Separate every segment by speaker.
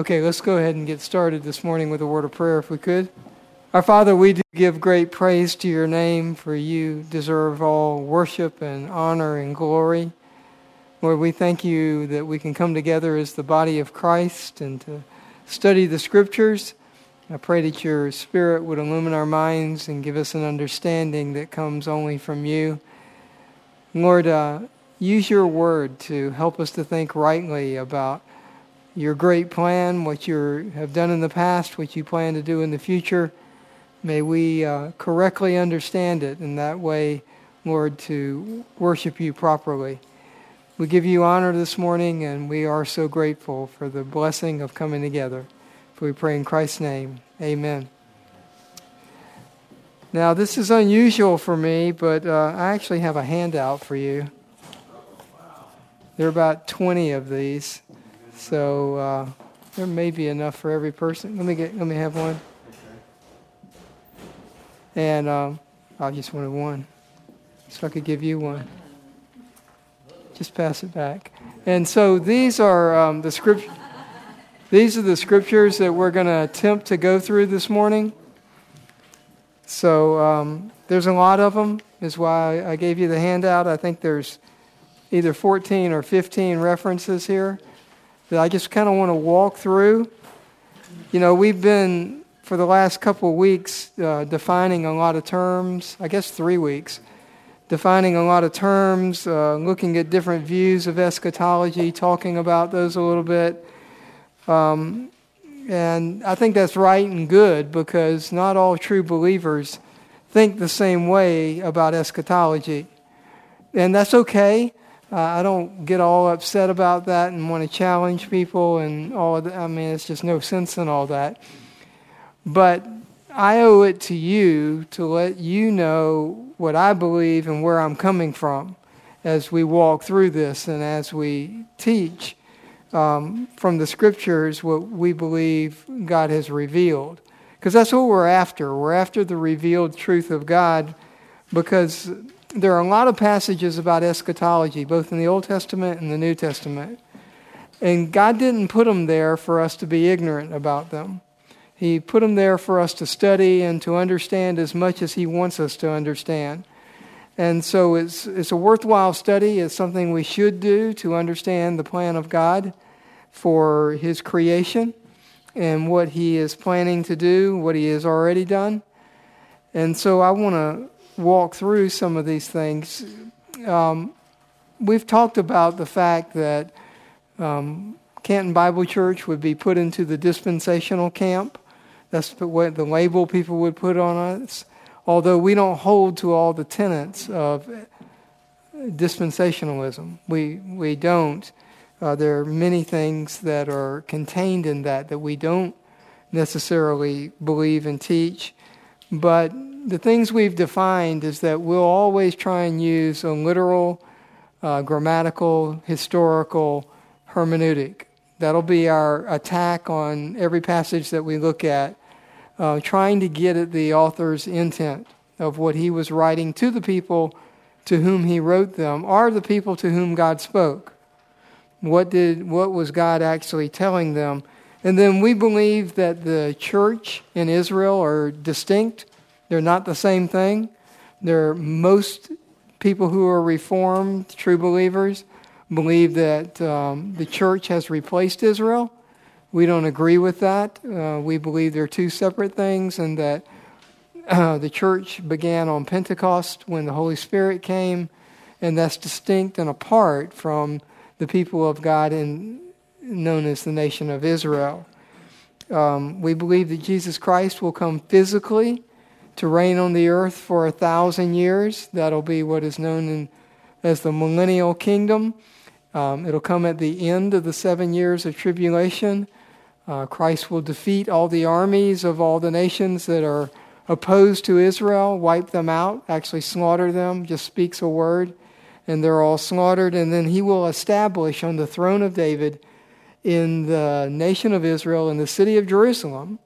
Speaker 1: Okay, let's go ahead and get started this morning with a word of prayer if we could. Our Father, we do give great praise to your name, for you deserve all worship and honor and glory. Lord, we thank you that we can come together as the body of Christ and to study the scriptures. I pray that your Spirit would illumine our minds and give us an understanding that comes only from you. Lord, uh, use your word to help us to think rightly about your great plan, what you have done in the past, what you plan to do in the future. May we uh, correctly understand it in that way, Lord, to worship you properly. We give you honor this morning, and we are so grateful for the blessing of coming together. For we pray in Christ's name. Amen. Now, this is unusual for me, but uh, I actually have a handout for you. There are about 20 of these, so uh, there may be enough for every person. Let me get. Let me have one. And um, I just wanted one, so I could give you one. Just pass it back. And so these are um, the script. These are the scriptures that we're going to attempt to go through this morning. So um, there's a lot of them, is why I gave you the handout. I think there's either 14 or 15 references here that I just kind of want to walk through. You know, we've been, for the last couple of weeks, uh, defining a lot of terms, I guess three weeks, defining a lot of terms, uh, looking at different views of eschatology, talking about those a little bit. Um, and I think that's right and good because not all true believers think the same way about eschatology. And that's okay. Uh, I don't get all upset about that and want to challenge people and all of that. I mean, it's just no sense in all that. But I owe it to you to let you know what I believe and where I'm coming from as we walk through this and as we teach um, from the scriptures what we believe God has revealed. Because that's what we're after. We're after the revealed truth of God because there are a lot of passages about eschatology, both in the Old Testament and the New Testament. And God didn't put them there for us to be ignorant about them. He put them there for us to study and to understand as much as He wants us to understand. And so it's, it's a worthwhile study. It's something we should do to understand the plan of God for His creation and what He is planning to do, what He has already done. And so I want to walk through some of these things. Um, we've talked about the fact that um, Canton Bible Church would be put into the dispensational camp. That's what the label people would put on us although we don't hold to all the tenets of dispensationalism. We, we don't. Uh, there are many things that are contained in that that we don't necessarily believe and teach. But the things we've defined is that we'll always try and use a literal, uh, grammatical, historical hermeneutic. That'll be our attack on every passage that we look at uh, trying to get at the author's intent of what he was writing to the people to whom he wrote them, are the people to whom God spoke. What did what was God actually telling them? And then we believe that the church in Israel are distinct. They're not the same thing. They're most people who are reformed, true believers, believe that um, the church has replaced Israel we don't agree with that. Uh, we believe they're two separate things and that uh, the church began on Pentecost when the Holy Spirit came, and that's distinct and apart from the people of God in, known as the nation of Israel. Um, we believe that Jesus Christ will come physically to reign on the earth for a thousand years. That'll be what is known in, as the millennial kingdom. Um, it'll come at the end of the seven years of tribulation. Uh, Christ will defeat all the armies of all the nations that are opposed to Israel, wipe them out, actually slaughter them, just speaks a word, and they're all slaughtered. And then he will establish on the throne of David in the nation of Israel, in the city of Jerusalem,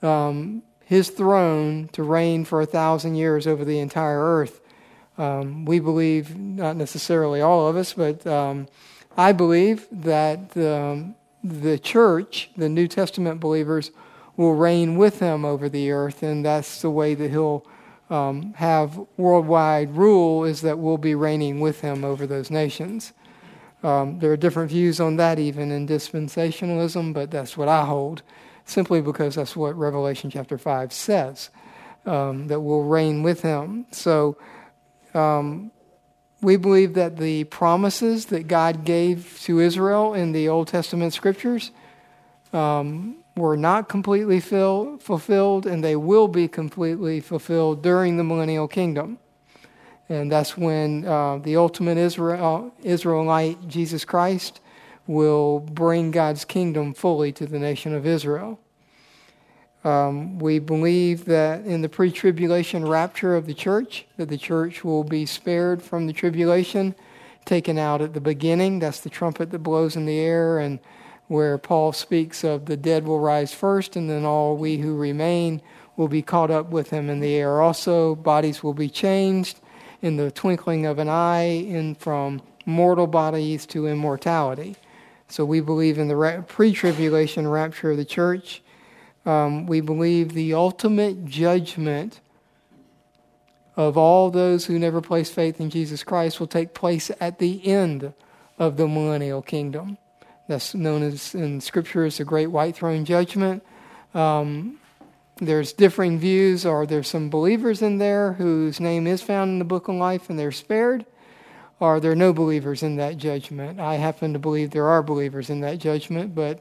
Speaker 1: um, his throne to reign for a thousand years over the entire earth. Um, we believe, not necessarily all of us, but um, I believe that um, the church, the New Testament believers, will reign with him over the earth, and that's the way that he'll um, have worldwide rule, is that we'll be reigning with him over those nations. Um, there are different views on that, even in dispensationalism, but that's what I hold, simply because that's what Revelation chapter 5 says, um, that we'll reign with him. So um, we believe that the promises that God gave to Israel in the Old Testament scriptures um, were not completely fill, fulfilled, and they will be completely fulfilled during the millennial kingdom. And that's when uh, the ultimate Israel, Israelite, Jesus Christ, will bring God's kingdom fully to the nation of Israel. Um, we believe that in the pre tribulation rapture of the church, that the church will be spared from the tribulation, taken out at the beginning. That's the trumpet that blows in the air, and where Paul speaks of the dead will rise first, and then all we who remain will be caught up with him in the air. Also, bodies will be changed in the twinkling of an eye, in from mortal bodies to immortality. So we believe in the pre tribulation rapture of the church. Um, we believe the ultimate judgment of all those who never place faith in Jesus Christ will take place at the end of the millennial kingdom. That's known as in Scripture as the Great White Throne Judgment. Um, there's differing views, or there's some believers in there whose name is found in the Book of Life and they're spared, or there no believers in that judgment. I happen to believe there are believers in that judgment, but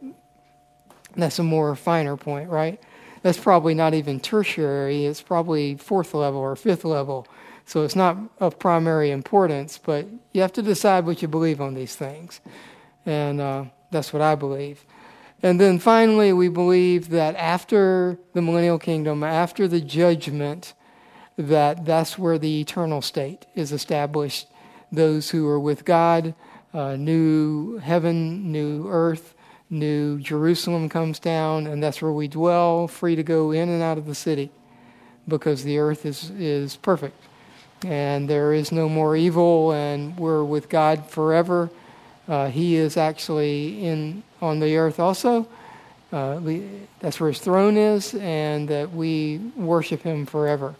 Speaker 1: that's a more finer point, right? That's probably not even tertiary, it's probably fourth level or fifth level. So it's not of primary importance, but you have to decide what you believe on these things. And uh, that's what I believe. And then finally, we believe that after the millennial kingdom, after the judgment, that that's where the eternal state is established. Those who are with God, uh, new heaven, new earth, new Jerusalem comes down, and that's where we dwell, free to go in and out of the city, because the earth is, is perfect. And there is no more evil, and we're with God forever uh, he is actually in on the earth also. Uh, that's where his throne is, and that we worship him forever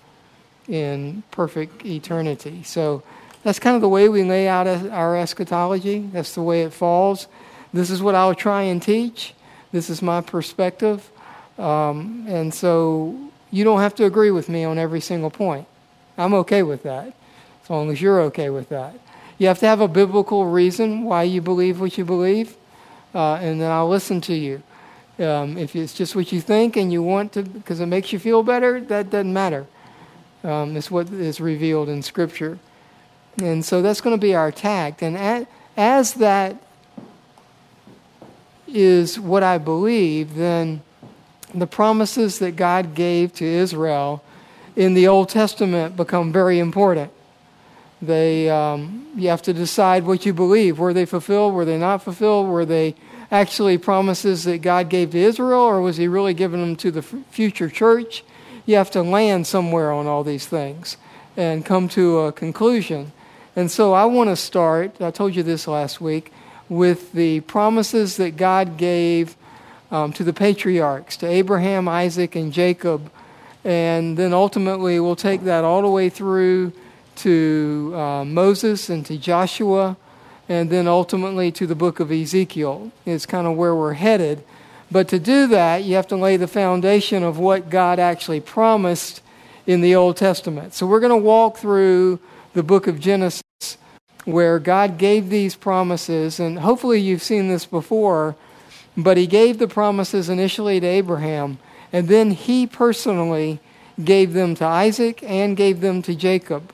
Speaker 1: in perfect eternity. So that's kind of the way we lay out our eschatology. That's the way it falls. This is what I'll try and teach. This is my perspective. Um, and so you don't have to agree with me on every single point. I'm okay with that, as long as you're okay with that. You have to have a biblical reason why you believe what you believe, uh, and then I'll listen to you. Um, if it's just what you think and you want to, because it makes you feel better, that doesn't matter. Um, it's what is revealed in Scripture. And so that's going to be our tact. And as that is what I believe, then the promises that God gave to Israel in the Old Testament become very important. They, um, you have to decide what you believe. Were they fulfilled? Were they not fulfilled? Were they actually promises that God gave to Israel, or was He really giving them to the future church? You have to land somewhere on all these things and come to a conclusion. And so I want to start, I told you this last week, with the promises that God gave um, to the patriarchs, to Abraham, Isaac, and Jacob. And then ultimately, we'll take that all the way through to uh, Moses and to Joshua, and then ultimately to the book of Ezekiel, is kind of where we're headed. But to do that, you have to lay the foundation of what God actually promised in the Old Testament. So we're going to walk through the book of Genesis where God gave these promises, and hopefully you've seen this before, but He gave the promises initially to Abraham, and then He personally gave them to Isaac and gave them to Jacob.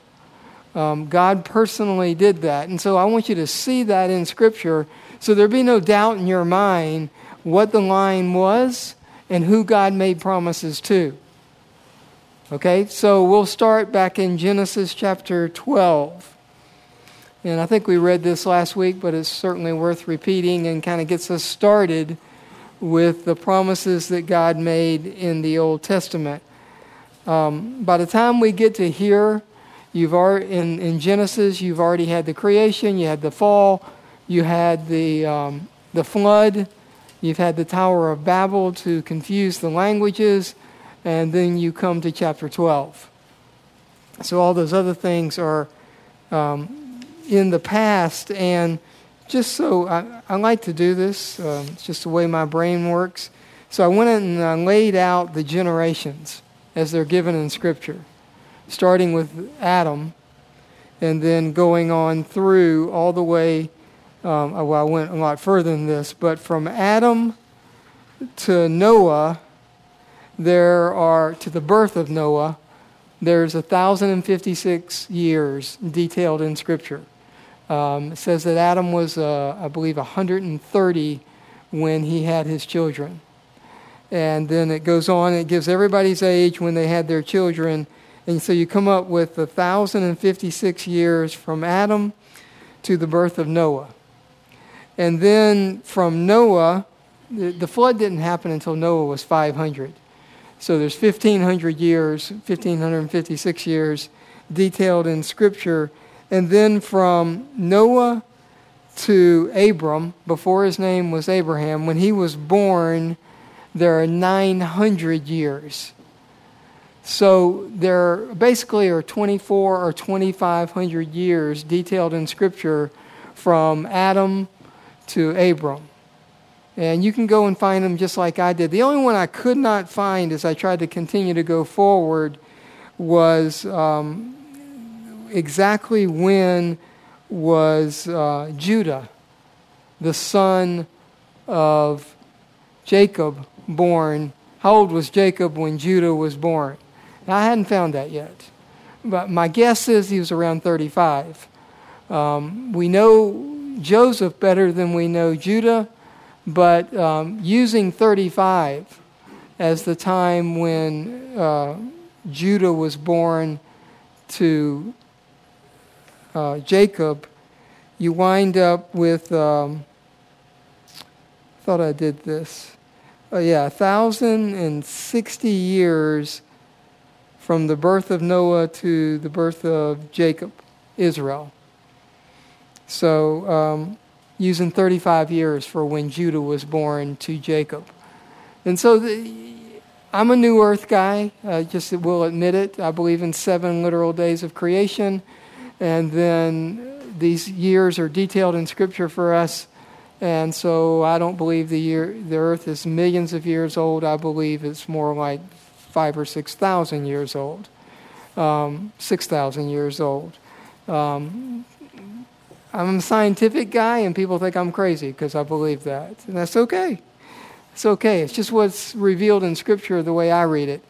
Speaker 1: Um, God personally did that. And so I want you to see that in Scripture so there be no doubt in your mind what the line was and who God made promises to. Okay, so we'll start back in Genesis chapter 12. And I think we read this last week, but it's certainly worth repeating and kind of gets us started with the promises that God made in the Old Testament. Um, by the time we get to here, You've already, in, in Genesis, you've already had the creation, you had the fall, you had the, um, the flood, You've had the Tower of Babel to confuse the languages, and then you come to chapter 12. So all those other things are um, in the past, and just so I, I like to do this, um, it's just the way my brain works. So I went and laid out the generations as they're given in Scripture, starting with Adam and then going on through all the way. Um, well, I went a lot further than this, but from Adam to Noah, there are, to the birth of Noah, there's 1,056 years detailed in Scripture. Um, says that Adam was, uh, I believe, 130 when he had his children. And then it goes on, it gives everybody's age when they had their children. And so you come up with 1,056 years from Adam to the birth of Noah. And then from Noah, the flood didn't happen until Noah was 500. So there's 1,500 years, 1,556 years detailed in Scripture. And then from Noah to Abram, before his name was Abraham, when he was born, there are 900 years. So there basically are 24 or 2,500 years detailed in Scripture from Adam to Abram. And you can go and find them just like I did. The only one I could not find as I tried to continue to go forward was um, exactly when was uh, Judah, the son of Jacob, born. How old was Jacob when Judah was born? Now, I hadn't found that yet. But my guess is he was around 35. Um, we know Joseph better than we know Judah but um, using 35 as the time when uh, Judah was born to uh, Jacob, you wind up with, um, thought I did this. Uh, yeah, 1,060 years from the birth of Noah to the birth of Jacob, Israel. So, um, using 35 years for when Judah was born to Jacob. And so the, I'm a new earth guy, I just will admit it. I believe in seven literal days of creation. And then these years are detailed in Scripture for us. And so I don't believe the, year, the earth is millions of years old. I believe it's more like five or 6,000 years old. Um, 6,000 years old. Um, I'm a scientific guy, and people think I'm crazy because I believe that. And that's okay. It's okay. It's just what's revealed in Scripture the way I read it.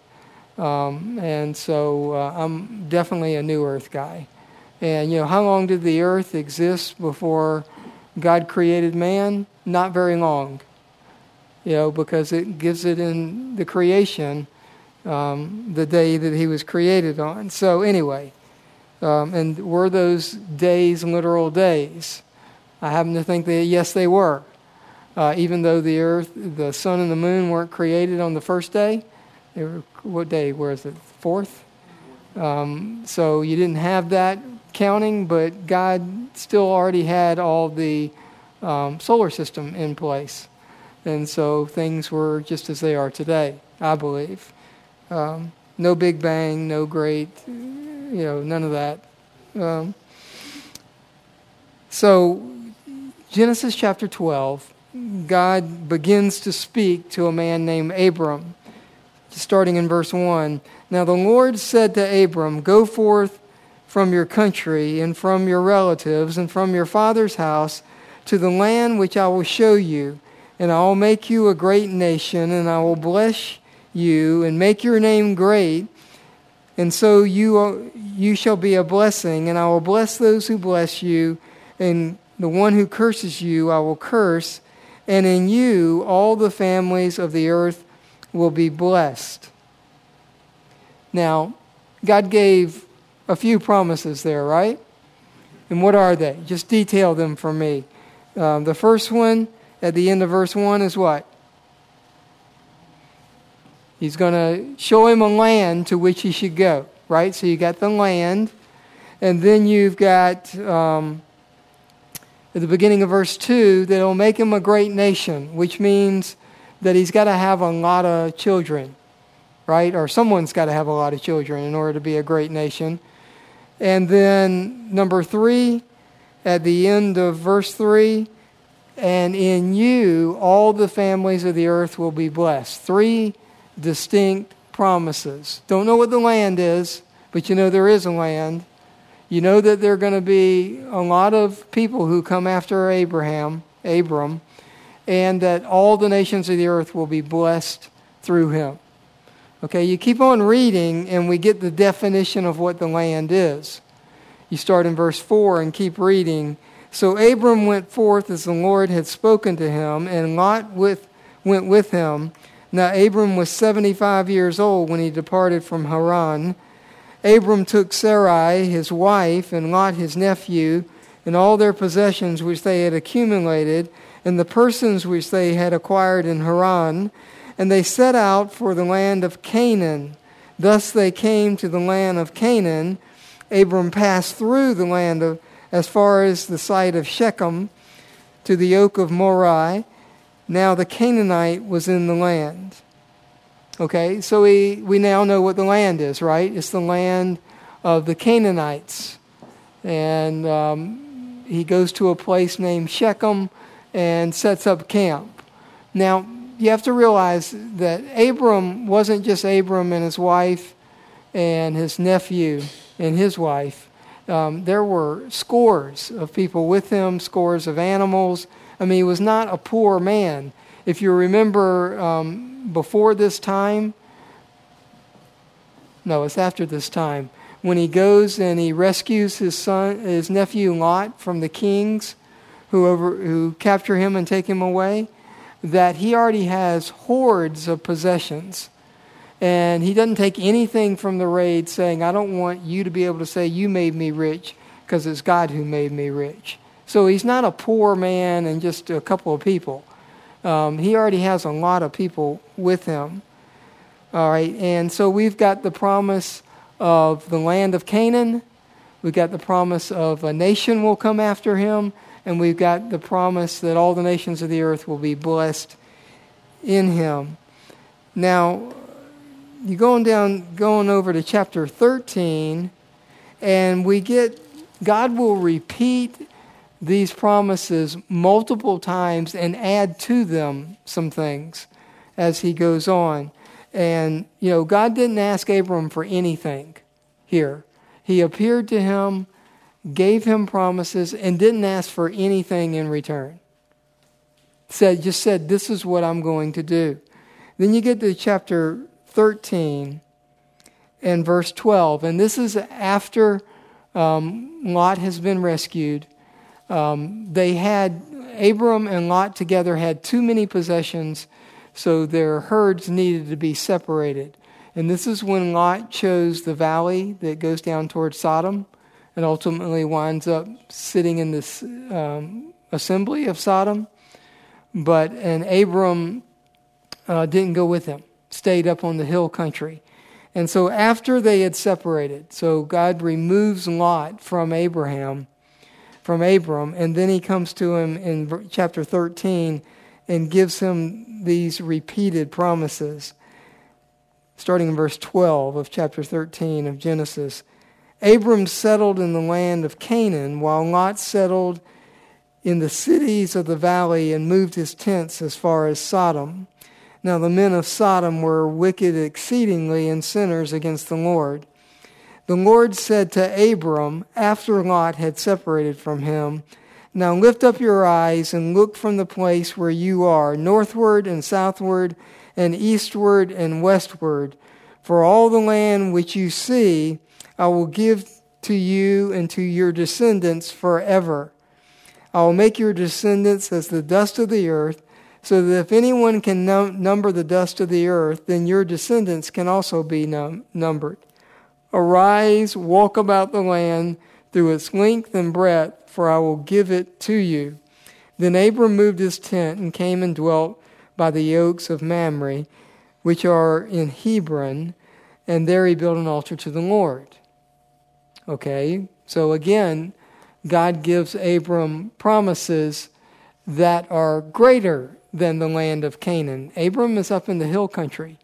Speaker 1: Um, and so uh, I'm definitely a new earth guy. And, you know, how long did the earth exist before God created man? Not very long. You know, because it gives it in the creation um, the day that he was created on. So, anyway. Um, and were those days literal days? I happen to think that yes, they were. Uh, even though the earth, the sun, and the moon weren't created on the first day, they were, what day was it? Fourth? Um, so you didn't have that counting, but God still already had all the um, solar system in place. And so things were just as they are today, I believe. Um, no Big Bang, no great you know, none of that. Um, so, Genesis chapter 12, God begins to speak to a man named Abram, starting in verse 1. Now the Lord said to Abram, Go forth from your country and from your relatives and from your father's house to the land which I will show you, and I will make you a great nation, and I will bless you and make your name great. And so you, you shall be a blessing, and I will bless those who bless you, and the one who curses you I will curse, and in you all the families of the earth will be blessed. Now, God gave a few promises there, right? And what are they? Just detail them for me. Um, the first one at the end of verse 1 is what? He's going to show him a land to which he should go, right? So you got the land, and then you've got um, at the beginning of verse 2 that it'll make him a great nation, which means that he's got to have a lot of children, right? Or someone's got to have a lot of children in order to be a great nation. And then number three, at the end of verse 3, and in you all the families of the earth will be blessed. Three distinct promises. Don't know what the land is, but you know there is a land. You know that there are going to be a lot of people who come after Abraham, Abram, and that all the nations of the earth will be blessed through him. Okay, you keep on reading, and we get the definition of what the land is. You start in verse 4 and keep reading. So Abram went forth as the Lord had spoken to him, and Lot with, went with him. Now Abram was 75 years old when he departed from Haran. Abram took Sarai, his wife, and Lot, his nephew, and all their possessions which they had accumulated, and the persons which they had acquired in Haran, and they set out for the land of Canaan. Thus they came to the land of Canaan. Abram passed through the land of, as far as the site of Shechem to the oak of Moreh. Now the Canaanite was in the land. Okay, so we, we now know what the land is, right? It's the land of the Canaanites. And um, he goes to a place named Shechem and sets up camp. Now, you have to realize that Abram wasn't just Abram and his wife and his nephew and his wife. Um, there were scores of people with him, scores of animals. I mean, he was not a poor man. If you remember, um, before this time. No, it's after this time. When he goes and he rescues his son, his nephew Lot from the kings who, over, who capture him and take him away, that he already has hordes of possessions. And he doesn't take anything from the raid saying, I don't want you to be able to say, You made me rich, because it's God who made me rich. So he's not a poor man and just a couple of people. Um, he already has a lot of people with him. All right, and so we've got the promise of the land of Canaan. We've got the promise of a nation will come after him, and we've got the promise that all the nations of the earth will be blessed in him. Now, you're going down, going over to chapter 13, and we get God will repeat these promises multiple times and add to them some things as he goes on. And, you know, God didn't ask Abram for anything here. He appeared to him, gave him promises, and didn't ask for anything in return. Said, just said, This is what I'm going to do. Then you get to chapter 13 and verse 12. And this is after um, Lot has been rescued um, they had, Abram and Lot together had too many possessions, so their herds needed to be separated. And this is when Lot chose the valley that goes down towards Sodom and ultimately winds up sitting in this um, assembly of Sodom. But, and Abram uh, didn't go with him, stayed up on the hill country. And so after they had separated, so God removes Lot from Abraham from Abram. And then he comes to him in chapter 13 and gives him these repeated promises. Starting in verse 12 of chapter 13 of Genesis. Abram settled in the land of Canaan, while Lot settled in the cities of the valley and moved his tents as far as Sodom. Now the men of Sodom were wicked exceedingly and sinners against the Lord. The Lord said to Abram, after Lot had separated from him, Now lift up your eyes and look from the place where you are, northward and southward, and eastward and westward. For all the land which you see, I will give to you and to your descendants forever. I will make your descendants as the dust of the earth, so that if anyone can num- number the dust of the earth, then your descendants can also be num- numbered. Arise, walk about the land through its length and breadth, for I will give it to you. Then Abram moved his tent and came and dwelt by the oaks of Mamre, which are in Hebron, and there he built an altar to the Lord. Okay, so again, God gives Abram promises that are greater than the land of Canaan. Abram is up in the hill country.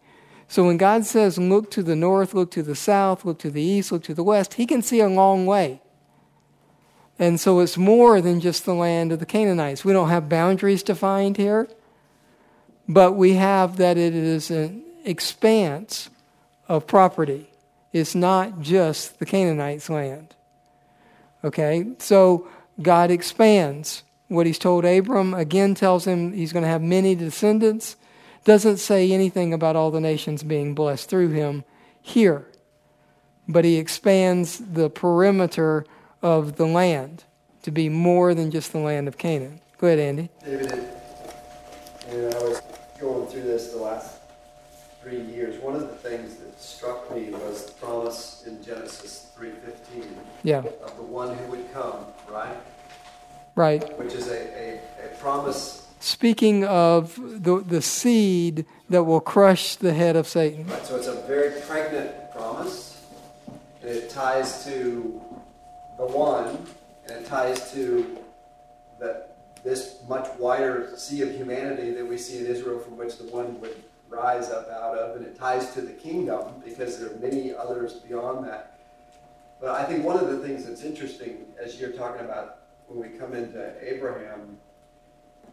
Speaker 1: So when God says, look to the north, look to the south, look to the east, look to the west, he can see a long way. And so it's more than just the land of the Canaanites. We don't have boundaries defined here, but we have that it is an expanse of property. It's not just the Canaanites' land. Okay? So God expands what he's told Abram, again tells him he's going to have many descendants. Doesn't say anything about all the nations being blessed through him here. But he expands the perimeter of the land to be more than just the land of Canaan. Go ahead, Andy.
Speaker 2: David, and I was going through this the last three years. One of the things that struck me was the promise in Genesis 3.15
Speaker 1: yeah.
Speaker 2: of the one who would come, right?
Speaker 1: Right.
Speaker 2: Which is a, a, a promise.
Speaker 1: Speaking of the, the seed that will crush the head of Satan.
Speaker 2: Right, so it's a very pregnant promise, and it ties to the one, and it ties to that this much wider sea of humanity that we see in Israel from which the one would rise up out of, and it ties to the kingdom because there are many others beyond that. But I think one of the things that's interesting as you're talking about when we come into Abraham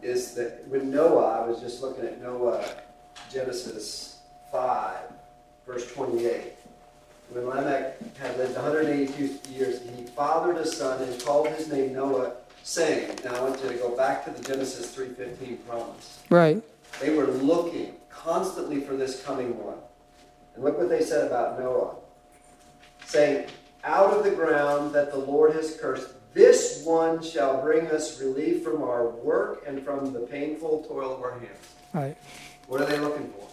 Speaker 2: is that when Noah, I was just looking at Noah, Genesis 5, verse 28. When Lamech had lived 182 years, he fathered a son and called his name Noah, saying, Now I want you to go back to the Genesis 3.15 promise.
Speaker 1: Right.
Speaker 2: They were looking constantly for this coming one. And look what they said about Noah. Saying, Out of the ground that the Lord has cursed, this one shall bring us relief from our work and from the painful toil of our hands.
Speaker 1: Right.
Speaker 2: What are they looking for?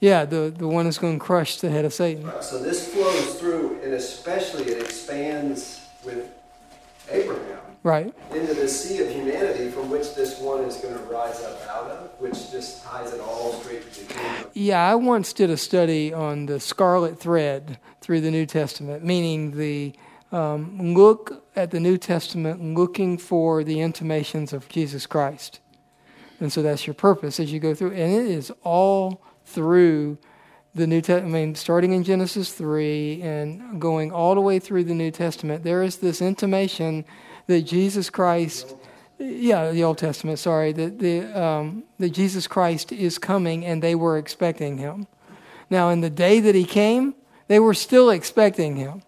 Speaker 1: Yeah, the, the one that's going to crush the head of Satan.
Speaker 2: Right, so this flows through, and especially it expands with Abraham
Speaker 1: Right.
Speaker 2: into the sea of humanity from which this one is going to rise up out of, which just ties it all straight to the kingdom.
Speaker 1: Yeah, I once did a study on the scarlet thread through the New Testament, meaning the um, look at the New Testament looking for the intimations of Jesus Christ. And so that's your purpose as you go through. And it is all through the New Testament. I mean, starting in Genesis 3 and going all the way through the New Testament, there is this intimation that Jesus Christ, yeah, the Old Testament, sorry, that, the, um, that Jesus Christ is coming and they were expecting him. Now, in the day that he came, they were still expecting him.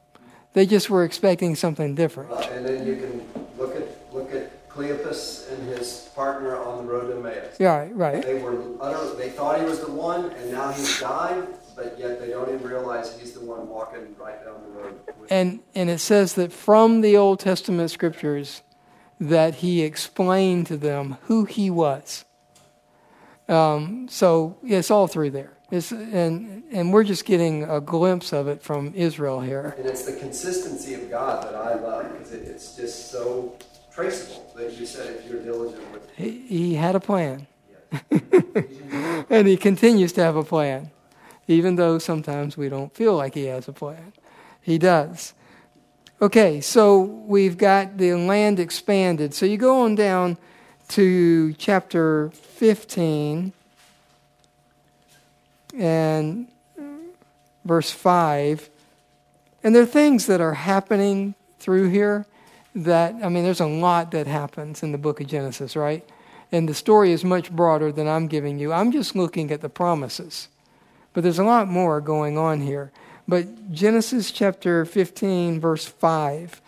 Speaker 1: They just were expecting something different.
Speaker 2: Uh, and then you can look at look at Cleopas and his partner on the road to Emmaus.
Speaker 1: Yeah, right, right.
Speaker 2: They were utter, they thought he was the one, and now he's died, but yet they don't even realize he's the one walking right down the road.
Speaker 1: And and it says that from the Old Testament scriptures that he explained to them who he was. Um, so it's all through there. It's, and and we're just getting a glimpse of it from Israel here.
Speaker 2: And it's the consistency of God that I love because it, it's just so traceable that you said if you're diligent with
Speaker 1: He, he had a plan, and he continues to have a plan, even though sometimes we don't feel like he has a plan. He does. Okay, so we've got the land expanded. So you go on down to chapter 15 and verse 5. And there are things that are happening through here that, I mean, there's a lot that happens in the book of Genesis, right? And the story is much broader than I'm giving you. I'm just looking at the promises. But there's a lot more going on here. But Genesis chapter 15, verse 5.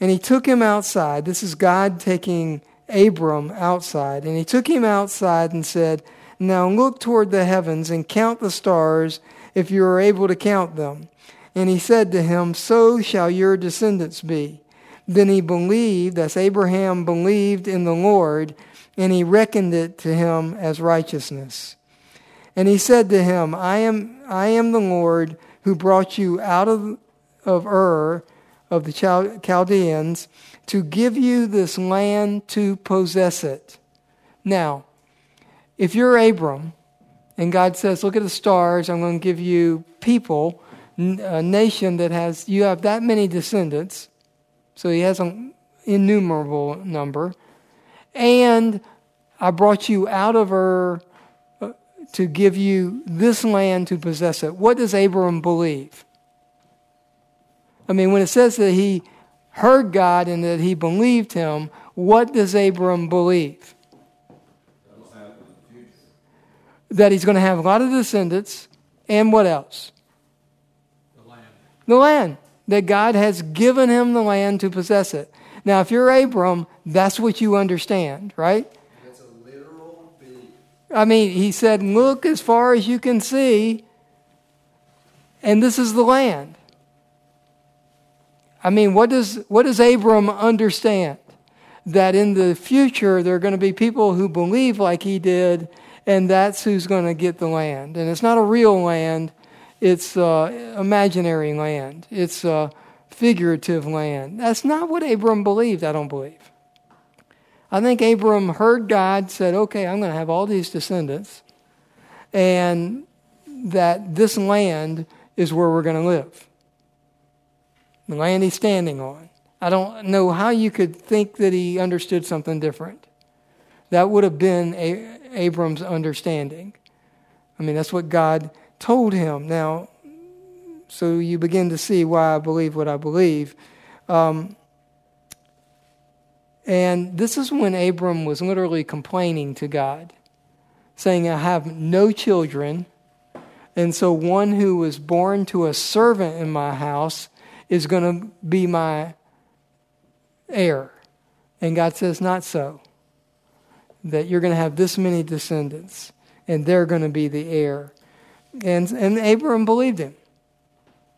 Speaker 1: And he took him outside. This is God taking Abram outside. And he took him outside and said, Now look toward the heavens and count the stars if you are able to count them. And he said to him, So shall your descendants be. Then he believed, as Abraham believed in the Lord, and he reckoned it to him as righteousness. And he said to him, I am, I am the Lord who brought you out of, of Ur, of the Chaldeans, to give you this land to possess it. Now, if you're Abram, and God says, Look at the stars, I'm going to give you people, a nation that has, you have that many descendants, So he has an innumerable number. And I brought you out of Ur uh, to give you this land to possess it. What does Abram believe? I mean, when it says that he heard God and that he believed him, what does Abram believe? That he's going to have a lot of descendants, and what else?
Speaker 3: The land.
Speaker 1: The land. That God has given him the land to possess it. Now, if you're Abram, that's what you understand, right?
Speaker 2: It's a literal belief.
Speaker 1: I mean, he said, Look as far as you can see, and this is the land. I mean, what does, what does Abram understand? That in the future there are going to be people who believe like he did, and that's who's going to get the land. And it's not a real land, it's uh, imaginary land, it's uh, figurative land. That's not what Abram believed, I don't believe. I think Abram heard God, said, okay, I'm going to have all these descendants, and that this land is where we're going to live. The land he's standing on. I don't know how you could think that he understood something different. That would have been a- Abram's understanding. I mean, that's what God told him. Now, so you begin to see why I believe what I believe. Um, and this is when Abram was literally complaining to God, saying, I have no children. And so one who was born to a servant in my house is going to be my heir. And God says, Not so. That you're going to have this many descendants, and they're going to be the heir. And, and Abram believed him.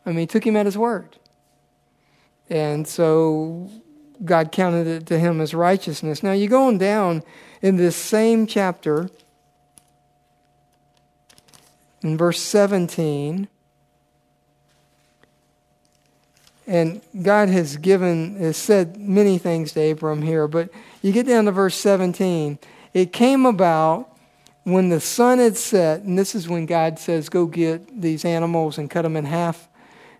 Speaker 1: I mean, he took him at his word. And so God counted it to him as righteousness. Now, you go on down in this same chapter, in verse 17, and God has given, has said many things to Abram here, but you get down to verse 17. It came about when the sun had set, and this is when God says, Go get these animals and cut them in half.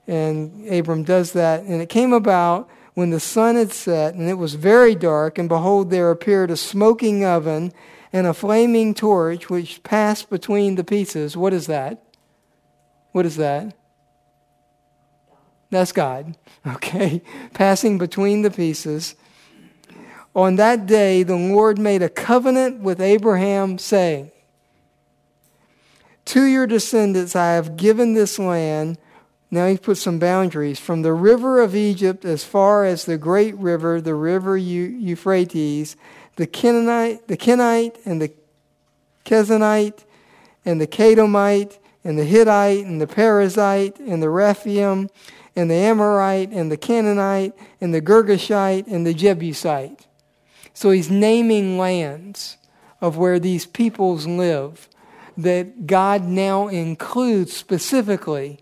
Speaker 1: And Abram does that. And it came about when the sun had set, and it was very dark, and behold, there appeared a smoking oven and a flaming torch which passed between the pieces. What is that? What is that? That's God, okay? Passing between the pieces. On that day, the Lord made a covenant with Abraham, saying, To your descendants I have given this land. Now he puts some boundaries from the river of Egypt as far as the great river, the river Euphrates, the Canaanite, the Kenite and the Kenizzite and the Kadmonite and the Hittite and the Perizzite and the Rephaim and the Amorite and the Canaanite and the Girgashite and the Jebusite. So he's naming lands of where these peoples live that God now includes specifically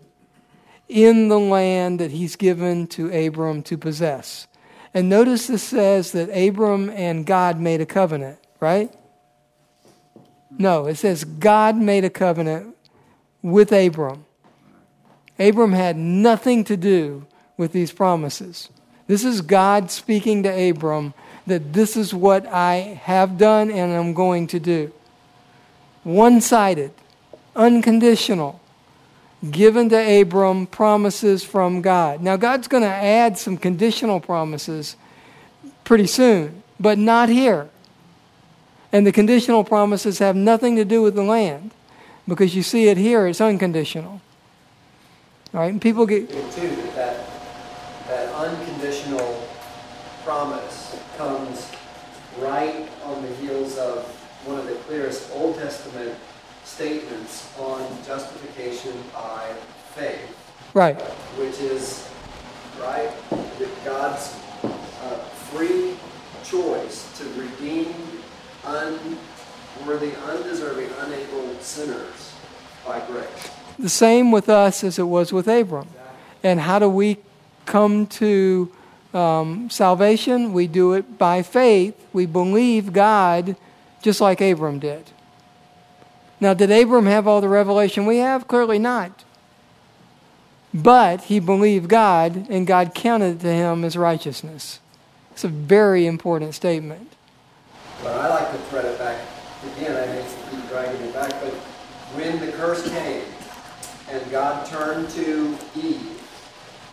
Speaker 1: in the land that he's given to Abram to possess. And notice this says that Abram and God made a covenant, right? No, it says God made a covenant with Abram. Abram had nothing to do with these promises. This is God speaking to Abram that this is what I have done and I'm going to do. One sided, unconditional, given to Abram promises from God. Now, God's going to add some conditional promises pretty soon, but not here. And the conditional promises have nothing to do with the land because you see it here, it's unconditional. All right, and people get.
Speaker 2: Too, that, that unconditional promise comes right on the heels of one of the clearest Old Testament statements on justification by faith.
Speaker 1: Right.
Speaker 2: Which is, right, that God's uh, free choice to redeem unworthy, undeserving, unable sinners by grace.
Speaker 1: The same with us as it was with Abram. And how do we come to um, salvation? We do it by faith. We believe God just like Abram did. Now, did Abram have all the revelation we have? Clearly not. But he believed God, and God counted it to him as righteousness. It's a very important statement.
Speaker 2: But I like to thread it back again. I hate to keep dragging it back, but when the curse came and God turned to Eve,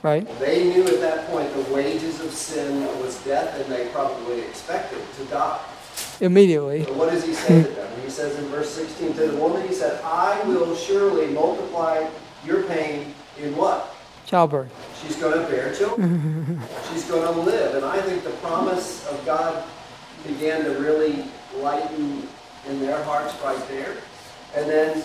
Speaker 1: Right?
Speaker 2: they knew at that point the wages of sin was death, and they probably expected to die.
Speaker 1: Immediately.
Speaker 2: But what does he say to them? He says in verse 16 to the woman, he said, I will surely multiply your pain in what?
Speaker 1: Childbirth.
Speaker 2: She's going to bear children. She's going to live. And I think the promise of God began to really lighten in their hearts right there. And then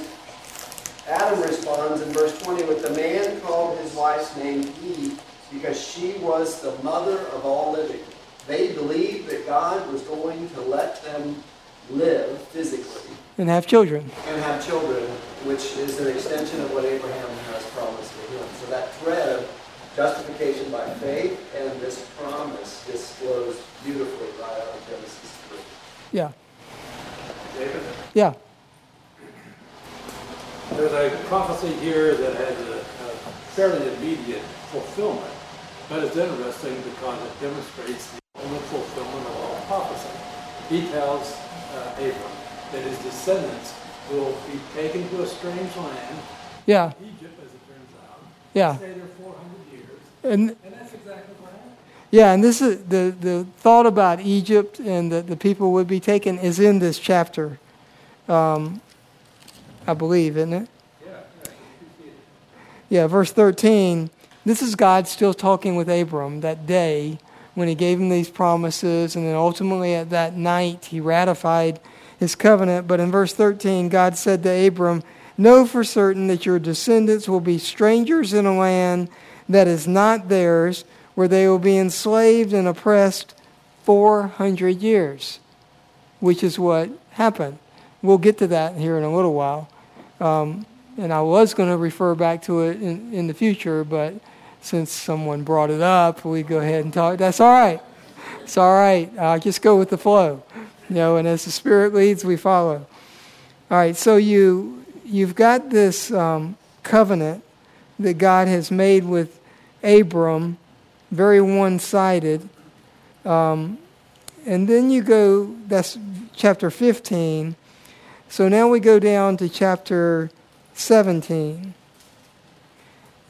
Speaker 2: Adam responds in verse 20 with the man called his wife's name Eve because she was the mother of all living. They believed that God was going to let them live physically
Speaker 1: And have children.
Speaker 2: and have children, which is an extension of what Abraham has promised to him. So that thread of justification by faith and this promise just flows beautifully right out of Genesis 3.
Speaker 1: Yeah.
Speaker 3: David,
Speaker 1: Yeah.
Speaker 3: there's a prophecy here that has a, a fairly immediate fulfillment, but it's interesting because it demonstrates the fulfillment of all prophecy. He tells uh, Abram that his descendants will be taken to a strange land,
Speaker 1: Yeah.
Speaker 3: Egypt as it turns out,
Speaker 1: Yeah.
Speaker 3: stay there 400 years,
Speaker 1: And
Speaker 3: and that's exactly what happened.
Speaker 1: yeah, and this is the, the thought about Egypt and that the people would be taken is in this chapter. Um, I believe, isn't it?
Speaker 3: Yeah, yeah.
Speaker 1: Yeah, verse 13. This is God still talking with Abram that day when he gave him these promises, and then ultimately at that night he ratified his covenant. But in verse 13, God said to Abram, Know for certain that your descendants will be strangers in a land that is not theirs, where they will be enslaved and oppressed 400 years, which is what happened. We'll get to that here in a little while. Um, and I was going to refer back to it in, in the future, but since someone brought it up, we go ahead and talk. That's all right. It's all right. I'll just go with the flow, you know. And as the Spirit leads, we follow. All right. So you you've got this um, covenant that God has made with Abram, very one-sided. Um, and then you go. That's chapter 15. So now we go down to chapter 17.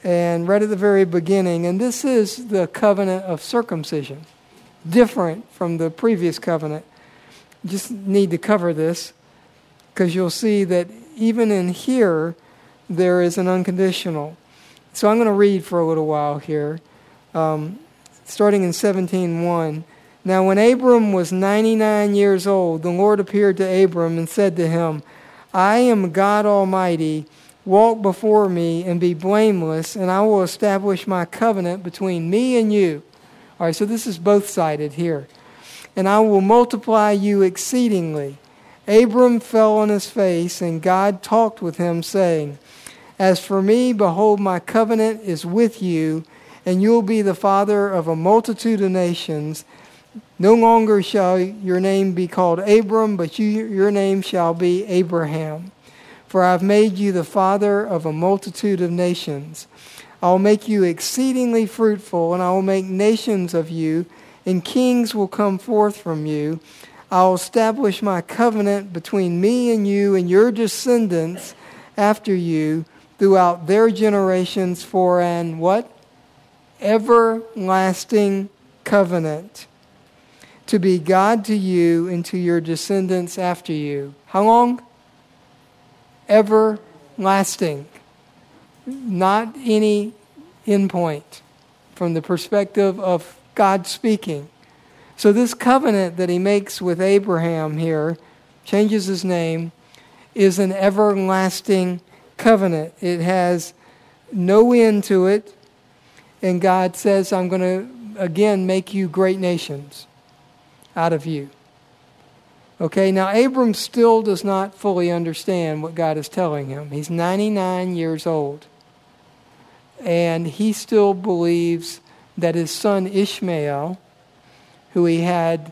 Speaker 1: And right at the very beginning, and this is the covenant of circumcision, different from the previous covenant. Just need to cover this because you'll see that even in here, there is an unconditional. So I'm going to read for a little while here, um, starting in 17:1. Now, when Abram was 99 years old, the Lord appeared to Abram and said to him, I am God Almighty. Walk before me and be blameless, and I will establish my covenant between me and you. All right, so this is both sided here. And I will multiply you exceedingly. Abram fell on his face, and God talked with him, saying, As for me, behold, my covenant is with you, and you will be the father of a multitude of nations. No longer shall your name be called Abram, but you, your name shall be Abraham. For I have made you the father of a multitude of nations. I will make you exceedingly fruitful, and I will make nations of you, and kings will come forth from you. I will establish my covenant between me and you and your descendants after you throughout their generations for an what? Everlasting covenant to be God to you and to your descendants after you. How long? Everlasting. Not any endpoint from the perspective of God speaking. So, this covenant that he makes with Abraham here, changes his name, is an everlasting covenant. It has no end to it. And God says, I'm going to again make you great nations out of you. Okay, now Abram still does not fully understand what God is telling him. He's 99 years old. And he still believes that his son Ishmael, who he had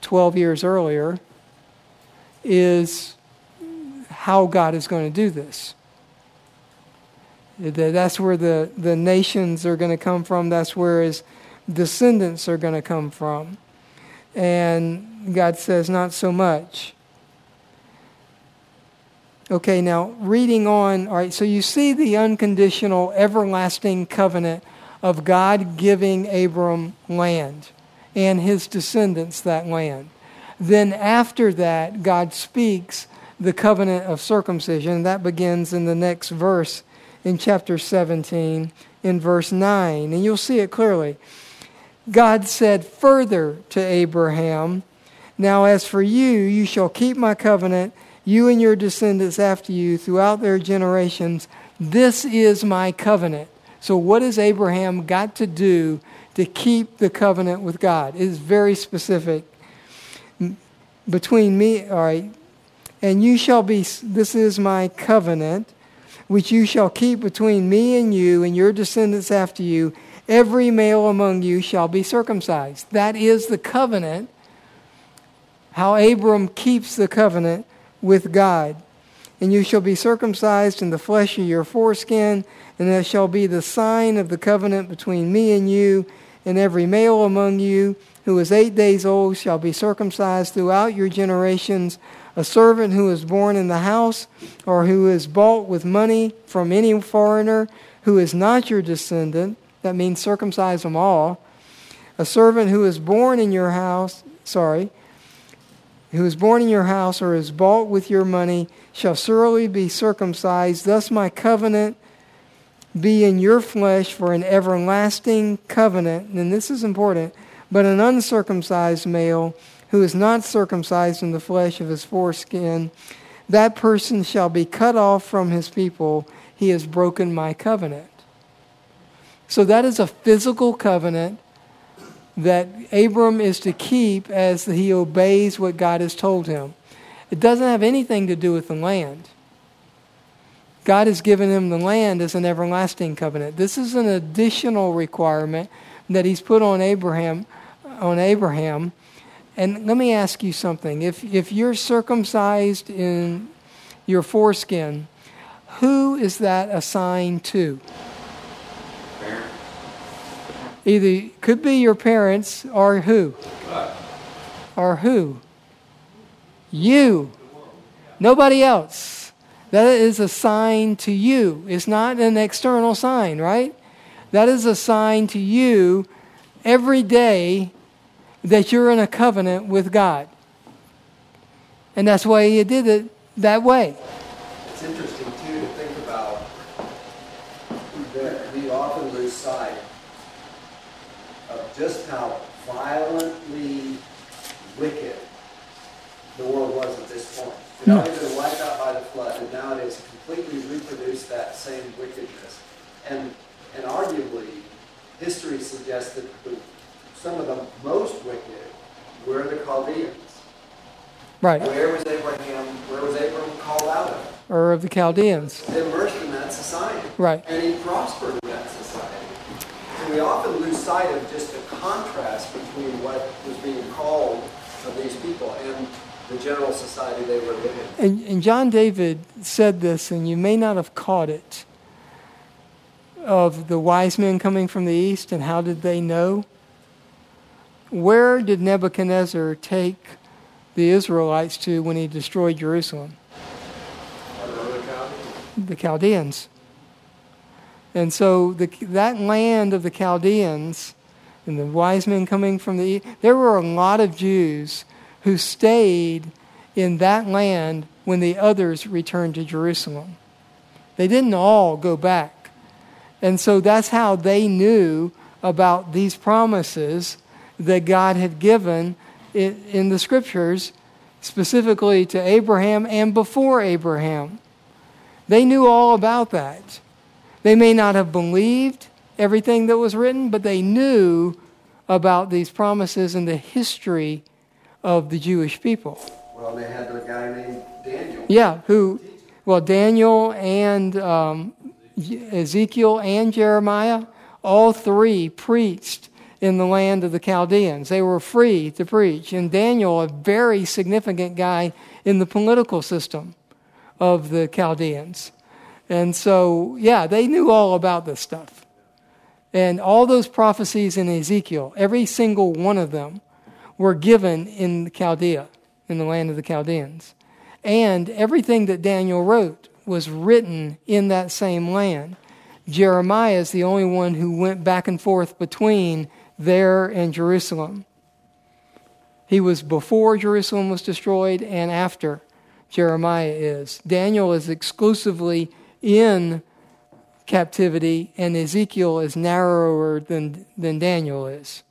Speaker 1: 12 years earlier, is how God is going to do this. That's where the, the nations are going to come from. That's where his descendants are going to come from. And God says, not so much. Okay, now reading on, all right, so you see the unconditional, everlasting covenant of God giving Abram land and his descendants that land. Then after that, God speaks the covenant of circumcision. That begins in the next verse in chapter 17, in verse 9. And you'll see it clearly. God said further to Abraham, Now as for you, you shall keep my covenant, you and your descendants after you throughout their generations. This is my covenant. So, what has Abraham got to do to keep the covenant with God? It is very specific. Between me, all right, and you shall be, this is my covenant, which you shall keep between me and you and your descendants after you. Every male among you shall be circumcised. That is the covenant, how Abram keeps the covenant with God. And you shall be circumcised in the flesh of your foreskin and that shall be the sign of the covenant between me and you, and every male among you who is eight days old shall be circumcised throughout your generations. A servant who is born in the house, or who is bought with money from any foreigner who is not your descendant, that means circumcise them all. A servant who is born in your house, sorry, who is born in your house or is bought with your money shall surely be circumcised. Thus my covenant be in your flesh for an everlasting covenant, and this is important, but an uncircumcised male who is not circumcised in the flesh of his foreskin, that person shall be cut off from his people. He has broken my covenant. So that is a physical covenant that Abram is to keep as he obeys what God has told him. It doesn't have anything to do with the land. God has given him the land as an everlasting covenant. This is an additional requirement that he's put on Abraham on Abraham. And let me ask you something. If if you're circumcised in your foreskin, who is that assigned to? Either could be your parents or who? Or who? You. Nobody else. That is a sign to you. It's not an external sign, right? That is a sign to you every day that you're in a covenant with God. And that's why he did it that way.
Speaker 2: It's interesting, too, to think about that we often lose sight of just how violently wicked the world was at this point. It had already been wiped out by the flood, and now it has completely reproduced that same wickedness. And, and arguably, history suggests that the, some of the most wicked were the Chaldeans.
Speaker 1: Right.
Speaker 2: Where was Abraham? Where was Abram called out of?
Speaker 1: Ur of the Chaldeans.
Speaker 2: Immersed in that society.
Speaker 1: Right.
Speaker 2: And he prospered in that society. So we often lose sight of just the contrast between what was being called of these people and the general society they were living.
Speaker 1: And, and John David said this, and you may not have caught it, of the wise men coming from the east, and how did they know? Where did Nebuchadnezzar take the Israelites to when he destroyed Jerusalem? The Chaldeans. And so the, that land of the Chaldeans and the wise men coming from the east, there were a lot of Jews who stayed in that land when the others returned to Jerusalem. They didn't all go back. And so that's how they knew about these promises that God had given in the scriptures, specifically to Abraham and before Abraham. They knew all about that. They may not have believed everything that was written, but they knew about these promises and the history of the Jewish people.
Speaker 2: Well, they had a guy named Daniel.
Speaker 1: Yeah, who, well, Daniel and um, Ezekiel and Jeremiah, all three preached in the land of the Chaldeans. They were free to preach. And Daniel, a very significant guy in the political system of the Chaldeans. And so, yeah, they knew all about this stuff. And all those prophecies in Ezekiel, every single one of them, were given in Chaldea, in the land of the Chaldeans. And everything that Daniel wrote was written in that same land. Jeremiah is the only one who went back and forth between there and Jerusalem. He was before Jerusalem was destroyed and after Jeremiah is. Daniel is exclusively in captivity, and Ezekiel is narrower than, than Daniel is.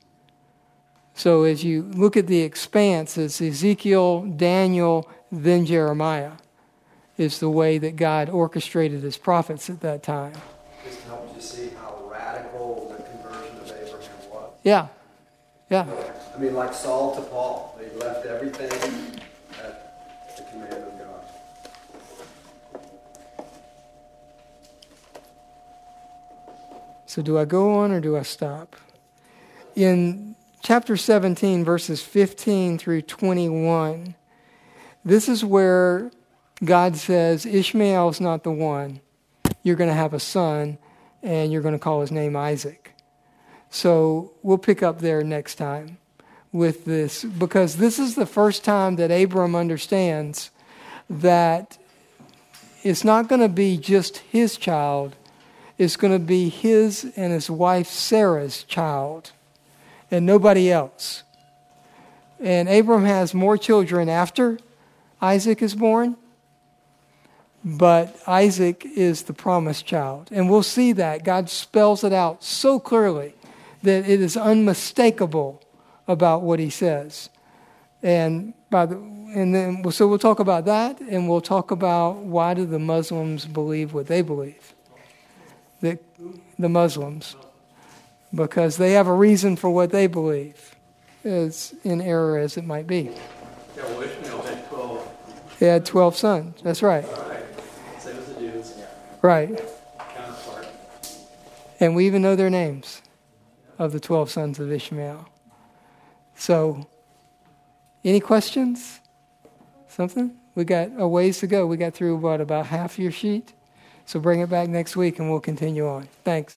Speaker 1: So as you look at the expanse, it's Ezekiel, Daniel, then Jeremiah is the way that God orchestrated his prophets at that time.
Speaker 2: Just helps you see how radical the conversion of Abraham was.
Speaker 1: Yeah. Yeah.
Speaker 2: I mean, like Saul to Paul, they left everything at the command of God.
Speaker 1: So do I go on or do I stop? In chapter 17, verses 15 through 21, this is where God says, Ishmael's not the one. You're going to have a son, and you're going to call his name Isaac. So we'll pick up there next time with this, because this is the first time that Abram understands that it's not going to be just his child, it's going to be his and his wife Sarah's child, and nobody else. And Abram has more children after Isaac is born, but Isaac is the promised child. And we'll see that. God spells it out so clearly that it is unmistakable about what he says. And by the, and then so we'll talk about that and we'll talk about why do the Muslims believe what they believe. The, the Muslims because they have a reason for what they believe as in error as it might be.
Speaker 3: Yeah, well, Ishmael had 12.
Speaker 1: They had 12 sons. That's right.
Speaker 3: Right. Same as the Jews.
Speaker 1: Right.
Speaker 3: Counterpart.
Speaker 1: And we even know their names of the 12 sons of Ishmael. So, any questions? Something? We got a ways to go. We got through, what, about half your sheet? So bring it back next week and we'll continue on. Thanks.